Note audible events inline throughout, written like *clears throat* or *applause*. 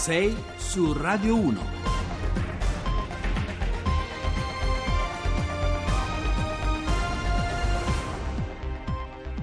6 su Radio 1.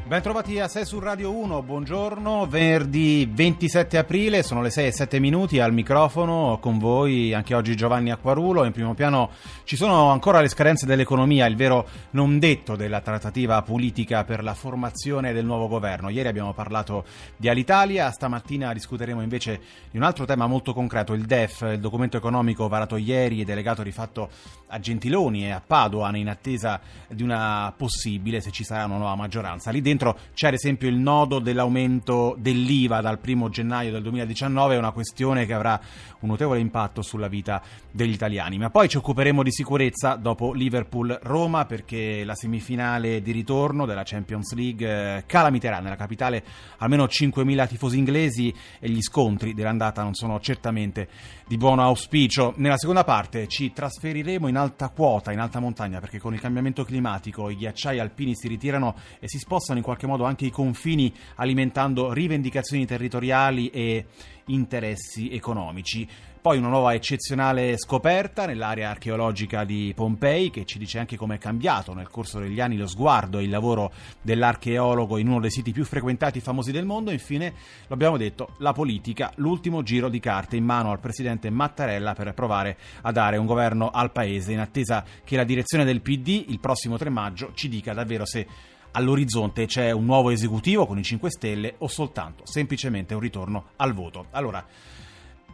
Bentrovati a 6 su Radio 1, buongiorno, venerdì 27 aprile, sono le 6 e 7 minuti al microfono con voi anche oggi Giovanni Acquarulo, in primo piano ci sono ancora le scadenze dell'economia, il vero non detto della trattativa politica per la formazione del nuovo governo. Ieri abbiamo parlato di Alitalia, stamattina discuteremo invece di un altro tema molto concreto, il DEF, il documento economico varato ieri e delegato di fatto a Gentiloni e a Padoan in attesa di una possibile, se ci sarà una nuova maggioranza. Lì dentro c'è ad esempio il nodo dell'aumento dell'IVA dal 1 gennaio del 2019, è una questione che avrà un notevole impatto sulla vita degli italiani. Ma poi ci occuperemo di sicurezza dopo Liverpool-Roma perché la semifinale di ritorno della Champions League eh, calamiterà nella capitale almeno 5.000 tifosi inglesi e gli scontri dell'andata non sono certamente di buon auspicio. Nella seconda parte ci trasferiremo in alta quota, in alta montagna, perché con il cambiamento climatico i ghiacciai alpini si ritirano e si spostano in qualche modo anche i confini alimentando rivendicazioni territoriali e interessi economici. Poi una nuova eccezionale scoperta nell'area archeologica di Pompei che ci dice anche come è cambiato nel corso degli anni lo sguardo e il lavoro dell'archeologo in uno dei siti più frequentati e famosi del mondo. Infine, lo abbiamo detto, la politica, l'ultimo giro di carte in mano al presidente Mattarella per provare a dare un governo al paese in attesa che la direzione del PD il prossimo 3 maggio ci dica davvero se all'orizzonte c'è un nuovo esecutivo con i 5 Stelle o soltanto semplicemente un ritorno al voto. Allora,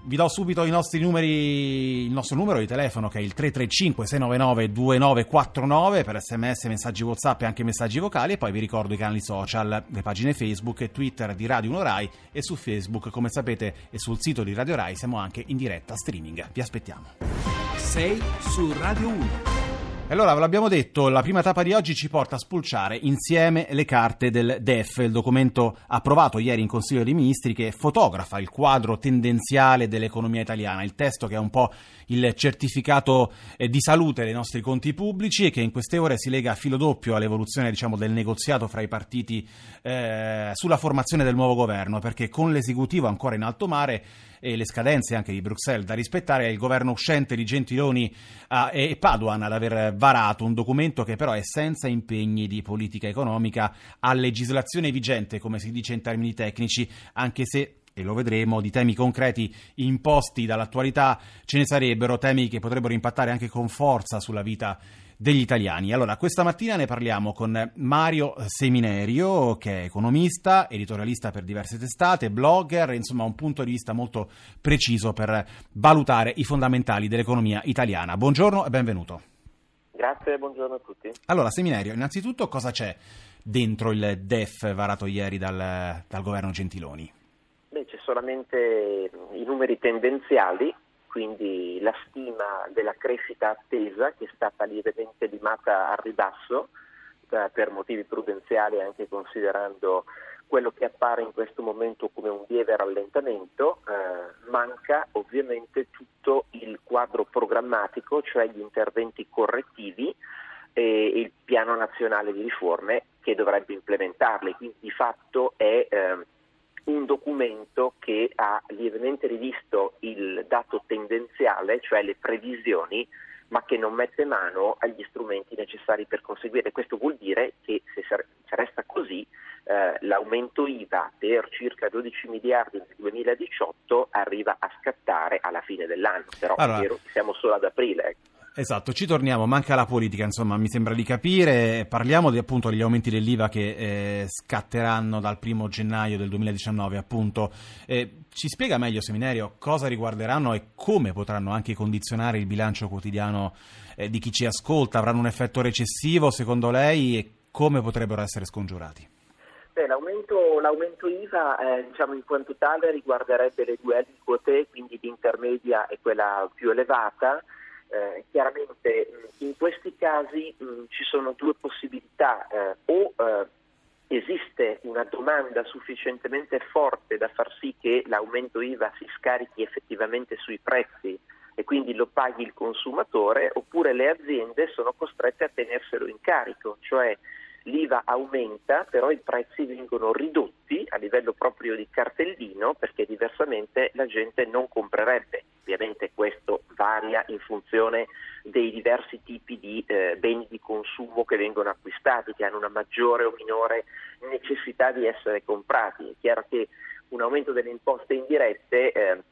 vi do subito i nostri numeri, il nostro numero di telefono che è il 335 699 2949 per sms, messaggi whatsapp e anche messaggi vocali e poi vi ricordo i canali social, le pagine Facebook e Twitter di Radio 1 Rai e su Facebook come sapete e sul sito di Radio Rai siamo anche in diretta streaming. Vi aspettiamo. 6 su Radio 1. Allora, ve l'abbiamo detto, la prima tappa di oggi ci porta a spulciare insieme le carte del DEF, il documento approvato ieri in Consiglio dei Ministri che fotografa il quadro tendenziale dell'economia italiana, il testo che è un po' il certificato eh, di salute dei nostri conti pubblici e che in queste ore si lega a filo doppio all'evoluzione diciamo, del negoziato fra i partiti eh, sulla formazione del nuovo governo, perché con l'esecutivo ancora in alto mare e le scadenze anche di Bruxelles da rispettare, è il governo uscente di Gentiloni uh, e Paduan ad aver varato un documento che però è senza impegni di politica economica a legislazione vigente, come si dice in termini tecnici, anche se e lo vedremo, di temi concreti imposti dall'attualità ce ne sarebbero, temi che potrebbero impattare anche con forza sulla vita degli italiani. Allora, questa mattina ne parliamo con Mario Seminerio, che è economista, editorialista per diverse testate, blogger, insomma un punto di vista molto preciso per valutare i fondamentali dell'economia italiana. Buongiorno e benvenuto. Grazie, buongiorno a tutti. Allora, Seminario, innanzitutto cosa c'è dentro il DEF varato ieri dal, dal governo Gentiloni? Beh, c'è solamente i numeri tendenziali, quindi la stima della crescita attesa che è stata lievemente limata al ribasso eh, per motivi prudenziali anche considerando quello che appare in questo momento come un lieve rallentamento, eh, manca ovviamente tutto il quadro programmatico, cioè gli interventi correttivi e il piano nazionale di riforme che dovrebbe implementarli, quindi di fatto è eh, un documento che ha lievemente rivisto il dato tendenziale, cioè le previsioni, ma che non mette mano agli strumenti necessari per conseguire. Questo vuol dire che se resta così eh, l'aumento IVA per circa 12 miliardi nel 2018 arriva a scattare alla fine dell'anno, però allora, siamo solo ad aprile. Esatto, ci torniamo, manca la politica, insomma, mi sembra di capire. Parliamo di, appunto degli aumenti dell'IVA che eh, scatteranno dal primo gennaio del 2019, appunto. Eh, ci spiega meglio, Seminario, cosa riguarderanno e come potranno anche condizionare il bilancio quotidiano eh, di chi ci ascolta? Avranno un effetto recessivo, secondo lei, e come potrebbero essere scongiurati? Beh, l'aumento, l'aumento, IVA eh, diciamo in quanto tale riguarderebbe le due aliquote, quindi l'intermedia e quella più elevata. Eh, chiaramente in questi casi mh, ci sono due possibilità, eh, o eh, esiste una domanda sufficientemente forte da far sì che l'aumento IVA si scarichi effettivamente sui prezzi e quindi lo paghi il consumatore, oppure le aziende sono costrette a tenerselo in carico, cioè l'IVA aumenta, però i prezzi vengono ridotti a livello proprio di cartellino perché diversamente la gente non comprerebbe. Ovviamente questo varia in funzione dei diversi tipi di eh, beni di consumo che vengono acquistati, che hanno una maggiore o minore necessità di essere comprati. È chiaro che un aumento delle imposte indirette eh,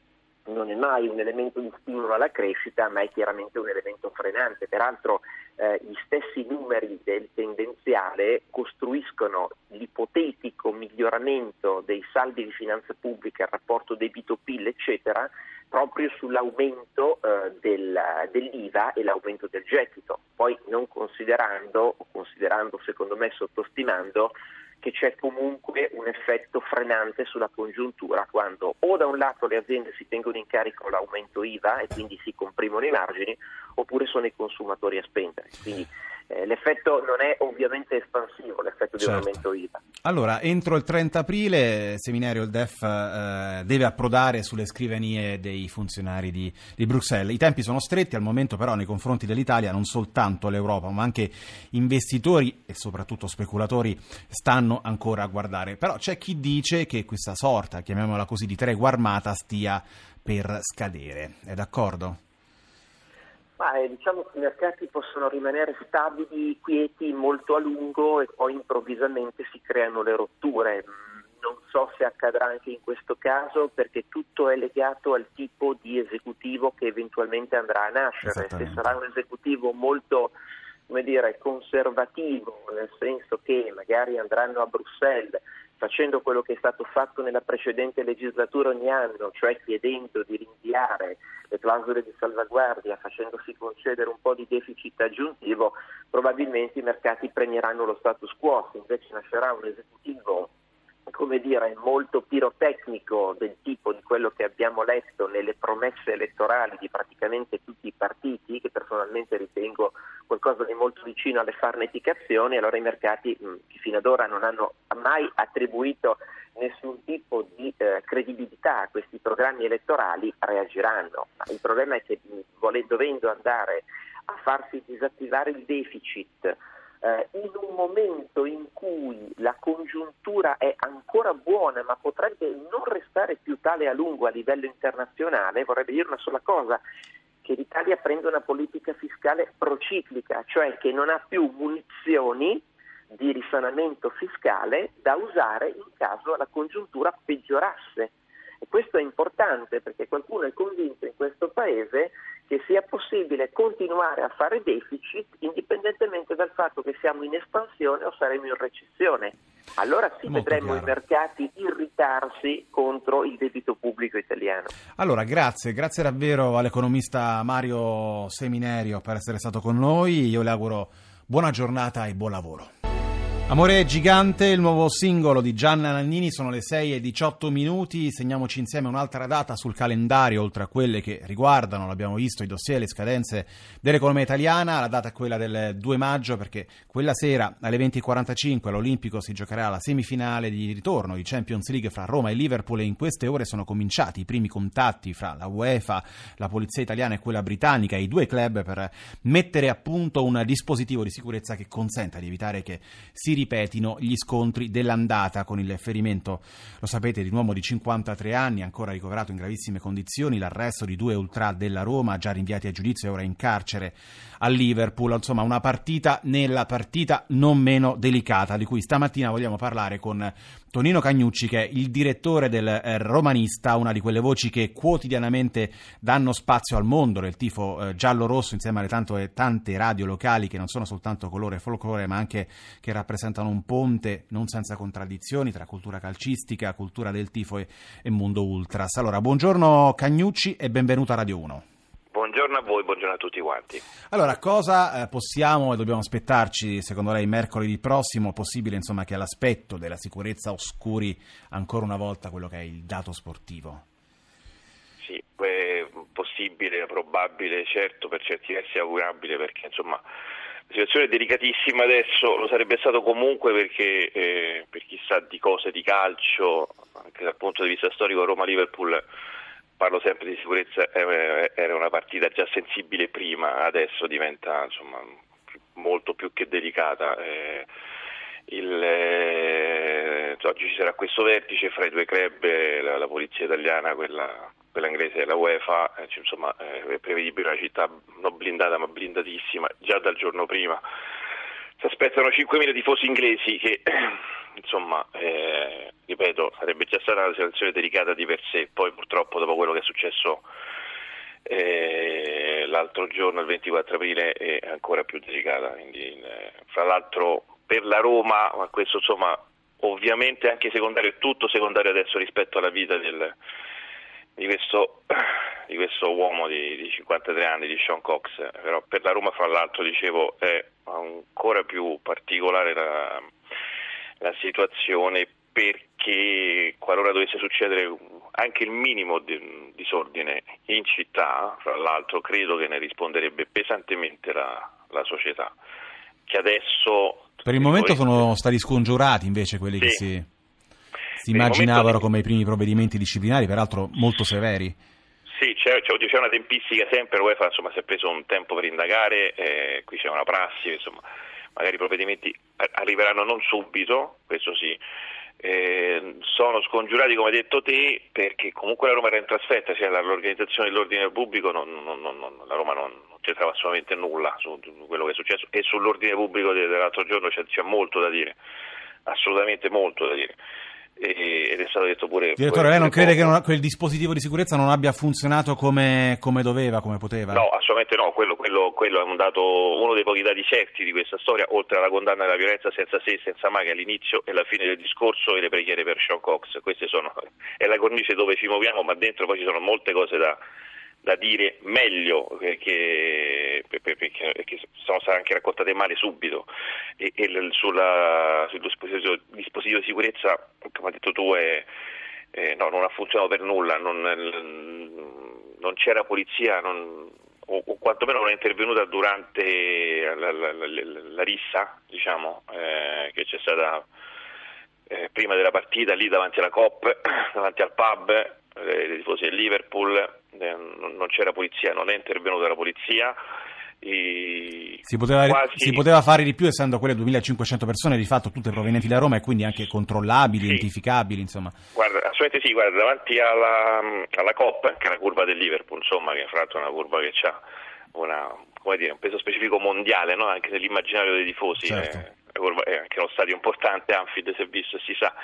non è mai un elemento di stimolo alla crescita, ma è chiaramente un elemento frenante. Peraltro eh, gli stessi numeri del tendenziale costruiscono l'ipotetico miglioramento dei saldi di finanza pubblica, il rapporto debito-PIL, eccetera, proprio sull'aumento eh, del, dell'IVA e l'aumento del gettito, poi non considerando, o considerando secondo me sottostimando, che c'è comunque un effetto frenante sulla congiuntura quando o da un lato le aziende si tengono in carico l'aumento IVA e quindi si comprimono i margini oppure sono i consumatori a spendere. Quindi eh, l'effetto non è ovviamente espansivo, l'effetto di un Certo. aumento IVA. Allora, entro il 30 aprile, seminario il DEF eh, deve approdare sulle scrivanie dei funzionari di, di Bruxelles. I tempi sono stretti al momento, però, nei confronti dell'Italia, non soltanto l'Europa, ma anche investitori e soprattutto speculatori stanno ancora a guardare. Però c'è chi dice che questa sorta, chiamiamola così, di tregua armata stia per scadere. È d'accordo? Ma, eh, diciamo che i mercati possono rimanere stabili, quieti molto a lungo e poi improvvisamente si creano le rotture. Mm, Non so se accadrà anche in questo caso perché tutto è legato al tipo di esecutivo che eventualmente andrà a nascere. Se sarà un esecutivo molto come dire, conservativo, nel senso che magari andranno a Bruxelles facendo quello che è stato fatto nella precedente legislatura ogni anno, cioè chiedendo di rinviare le clausole di salvaguardia, facendosi concedere un po' di deficit aggiuntivo, probabilmente i mercati premieranno lo status quo, se invece nascerà un esecutivo come dire, molto pirotecnico del tipo di quello che abbiamo letto nelle promesse elettorali di praticamente tutti i partiti, che personalmente ritengo qualcosa di molto vicino alle farneticazioni, allora i mercati mh, che fino ad ora non hanno mai attribuito nessun tipo di eh, credibilità a questi programmi elettorali reagiranno. Ma il problema è che mh, vole- dovendo andare a farsi disattivare il deficit eh, in un momento in cui la congiuntura è ancora buona ma potrebbe non restare più tale a lungo a livello internazionale, vorrebbe dire una sola cosa, che l'Italia prende una politica fiscale prociclica, cioè che non ha più munizioni di risanamento fiscale da usare in caso la congiuntura peggiorasse. E questo è importante perché qualcuno è convinto in questo Paese che sia possibile continuare a fare deficit indipendentemente dal fatto che siamo in espansione o saremo in recessione. Allora sì Molto vedremo chiaro. i mercati irritarsi contro il debito pubblico italiano. Allora, grazie, grazie davvero all'economista Mario Seminerio per essere stato con noi. Io le auguro buona giornata e buon lavoro. Amore gigante, il nuovo singolo di Gianna Nannini, sono le 6 e 18 minuti, segniamoci insieme un'altra data sul calendario, oltre a quelle che riguardano, l'abbiamo visto, i dossier le scadenze dell'economia italiana, la data è quella del 2 maggio perché quella sera alle 20.45 all'Olimpico si giocherà la semifinale di ritorno di Champions League fra Roma e Liverpool e in queste ore sono cominciati i primi contatti fra la UEFA, la polizia italiana e quella britannica, i due club per mettere a punto un dispositivo di sicurezza che consenta di evitare che si ripetino gli scontri dell'andata con il ferimento, lo sapete, di un uomo di 53 anni, ancora ricoverato in gravissime condizioni, l'arresto di due ultra della Roma, già rinviati a giudizio e ora in carcere a Liverpool, insomma una partita nella partita non meno delicata di cui stamattina vogliamo parlare con Tonino Cagnucci che è il direttore del eh, Romanista, una di quelle voci che quotidianamente danno spazio al mondo del tifo eh, giallo-rosso insieme alle tante, tante radio locali che non sono soltanto colore e folklore ma anche che rappresentano un ponte non senza contraddizioni tra cultura calcistica, cultura del tifo e, e mondo ultras. Allora, buongiorno Cagnucci e benvenuto a Radio 1. Buongiorno a voi, buongiorno a tutti quanti. Allora, cosa eh, possiamo e dobbiamo aspettarci, secondo lei, mercoledì prossimo? Possibile, insomma, che l'aspetto della sicurezza oscuri ancora una volta quello che è il dato sportivo? Sì, è possibile, probabile, certo, per certi versi augurabile perché insomma la situazione è delicatissima adesso, lo sarebbe stato comunque perché eh, per chissà di cose di calcio, anche dal punto di vista storico Roma-Liverpool, parlo sempre di sicurezza, eh, era una partita già sensibile prima, adesso diventa insomma molto più che delicata. eh. il, eh, oggi ci sarà questo vertice fra i due club, la, la polizia italiana, quella, quella inglese e la UEFA, eh, insomma è prevedibile una città non blindata ma blindatissima già dal giorno prima. Si aspettano 5.000 tifosi inglesi che *clears throat* insomma, eh, ripeto, sarebbe già stata una situazione delicata di per sé, poi purtroppo dopo quello che è successo eh, l'altro giorno, il 24 aprile, è ancora più delicata. Quindi, eh, fra l'altro per la Roma, ma questo insomma ovviamente anche secondario, è tutto secondario adesso rispetto alla vita del, di, questo, *clears throat* di, questo, uomo di, di, 53 anni, di Sean Cox, però per la Roma fra l'altro dicevo è ancora più particolare la, la situazione perché qualora dovesse succedere anche il minimo di disordine in città, fra l'altro credo che ne risponderebbe pesantemente la, la società, che adesso... Per il momento sono stati scongiurati invece quelli sì. che si, si immaginavano come i primi provvedimenti disciplinari, peraltro molto severi. Sì, c'è, c'è, una tempistica sempre, l'UEFA insomma, si è preso un tempo per indagare, eh, qui c'è una prassi, insomma, magari i provvedimenti arriveranno non subito, questo sì, eh, sono scongiurati come hai detto te perché comunque la Roma era in trasferta, cioè l'organizzazione dell'ordine pubblico non, non, non, la Roma non, c'entrava assolutamente nulla su quello che è successo. E sull'ordine pubblico dell'altro giorno c'è, c'è molto da dire, assolutamente molto da dire ed è stato detto pure... Direttore, lei non crede che quel dispositivo di sicurezza non abbia funzionato come, come doveva, come poteva? No, assolutamente no, quello, quello, quello, è un dato, uno dei pochi dati certi di questa storia, oltre alla condanna della violenza senza se e senza mai che all'inizio e alla fine del discorso e le preghiere per Sean Cox, queste sono, è la cornice dove ci muoviamo, ma dentro poi ci sono molte cose da, da dire meglio perché, perché, sono state anche raccontate male subito. E, e sulla, sul dispositivo, dispositivo, di sicurezza come hai detto tu è, eh, no, non ha funzionato per nulla. Non, non c'era polizia non, o, o, quantomeno non è intervenuta durante la, la, la, la rissa diciamo, eh, che c'è stata eh, prima della partita lì davanti alla COP *clears throat* davanti al pub eh, dei tifosi del Liverpool, non c'era polizia, non è intervenuta la polizia. Si poteva, quasi... si poteva, fare di più essendo quelle 2500 persone di fatto tutte provenienti da Roma e quindi anche controllabili, sì. identificabili insomma. Guarda, assolutamente sì, guarda, davanti alla, alla COP, che è la curva del Liverpool, insomma, che fra l'altro è una curva che ha una, dire, un peso specifico mondiale no? anche nell'immaginario dei tifosi. Certo. Eh, è anche uno stadio importante, Anfield si è visto e si sa.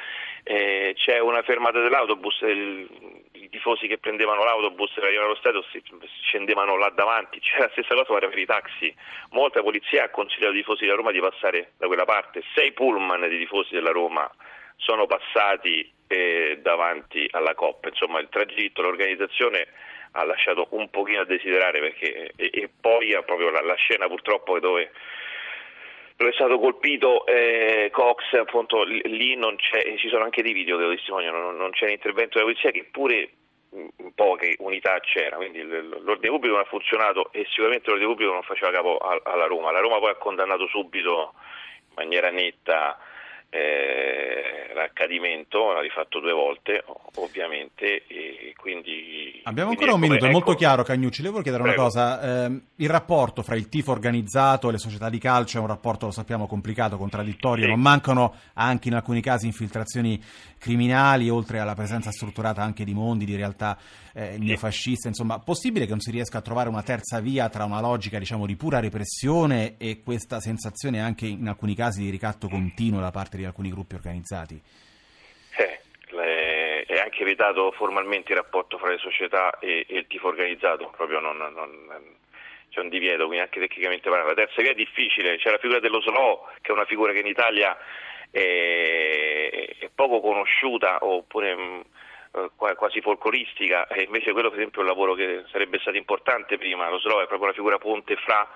Eh, c'è una fermata dell'autobus, il, i tifosi che prendevano l'autobus per arrivare allo stadio si, scendevano là davanti, c'è la stessa cosa per i taxi. Molta polizia ha consigliato ai tifosi della Roma di passare da quella parte. Sei pullman di tifosi della Roma sono passati eh, davanti alla Coppa, insomma il tragitto, l'organizzazione ha lasciato un pochino a desiderare perché, e, e poi proprio la, la scena purtroppo dove dove è stato colpito eh, Cox, appunto lì ci sono anche dei video che lo testimoniano, non, non c'è l'intervento della polizia che pure in poche unità c'era, quindi l'ordine pubblico non ha funzionato e sicuramente l'ordine pubblico non faceva capo alla Roma. La Roma poi ha condannato subito in maniera netta eh, l'accadimento, l'ha rifatto due volte ovviamente e quindi... Abbiamo ancora un minuto, ecco, è molto chiaro Cagnucci, le volevo chiedere prego. una cosa, eh, il rapporto fra il tifo organizzato e le società di calcio è un rapporto, lo sappiamo, complicato, contraddittorio, sì. non mancano anche in alcuni casi infiltrazioni criminali, oltre alla presenza strutturata anche di mondi, di realtà eh, neofasciste, insomma, possibile che non si riesca a trovare una terza via tra una logica diciamo, di pura repressione e questa sensazione anche in alcuni casi di ricatto continuo da parte di alcuni gruppi organizzati? Anche vietato formalmente il rapporto fra le società e, e il tifo organizzato, proprio non, non, c'è un divieto, quindi anche tecnicamente parlando. La terza via è difficile, c'è la figura dello slow, che è una figura che in Italia è, è poco conosciuta oppure mh, eh, quasi folcloristica e invece quello per esempio è un lavoro che sarebbe stato importante prima, lo slow è proprio una figura ponte fra,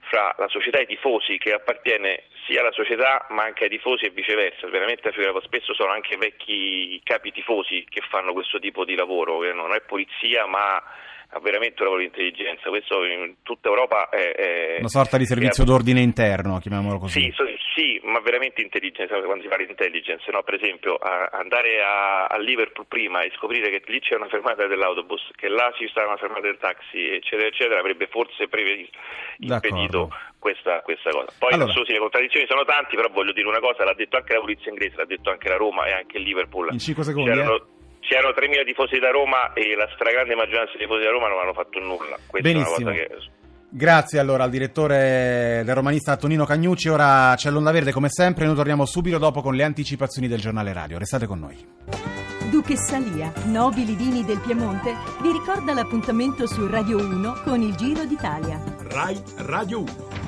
fra la società e i tifosi che appartiene sia alla società ma anche ai tifosi e viceversa, veramente spesso sono anche vecchi capi tifosi che fanno questo tipo di lavoro, che non è polizia ma ha veramente un lavoro di intelligenza, questo in tutta Europa è... è una sorta di servizio è, d'ordine interno, chiamiamolo così. Sì, so, sì, ma veramente intelligenza, quando si parla di intelligence, no? per esempio a, andare a, a, Liverpool prima e scoprire che lì c'è una fermata dell'autobus, che là ci sta una fermata del taxi, eccetera, eccetera, avrebbe forse prevedito, impedito questa, questa cosa. Poi Allora. so, sì, le contraddizioni sono tanti, però voglio dire una cosa, l'ha detto anche la polizia inglese, l'ha detto anche la Roma e anche il Liverpool. In cinque secondi, C'erano, eh. c'erano 3.000 tifosi da Roma e la stragrande maggioranza dei tifosi da Roma non hanno fatto nulla. Questa Benissimo. è una cosa che... Grazie allora al direttore del romanista Tonino Cagnucci. Ora c'è l'Onda Verde come sempre. Noi torniamo subito dopo con le anticipazioni del giornale radio. Restate con noi. Duchessa Lia, nobili vini del Piemonte, vi ricorda l'appuntamento su Radio 1 con il Giro d'Italia. Rai Radio 1.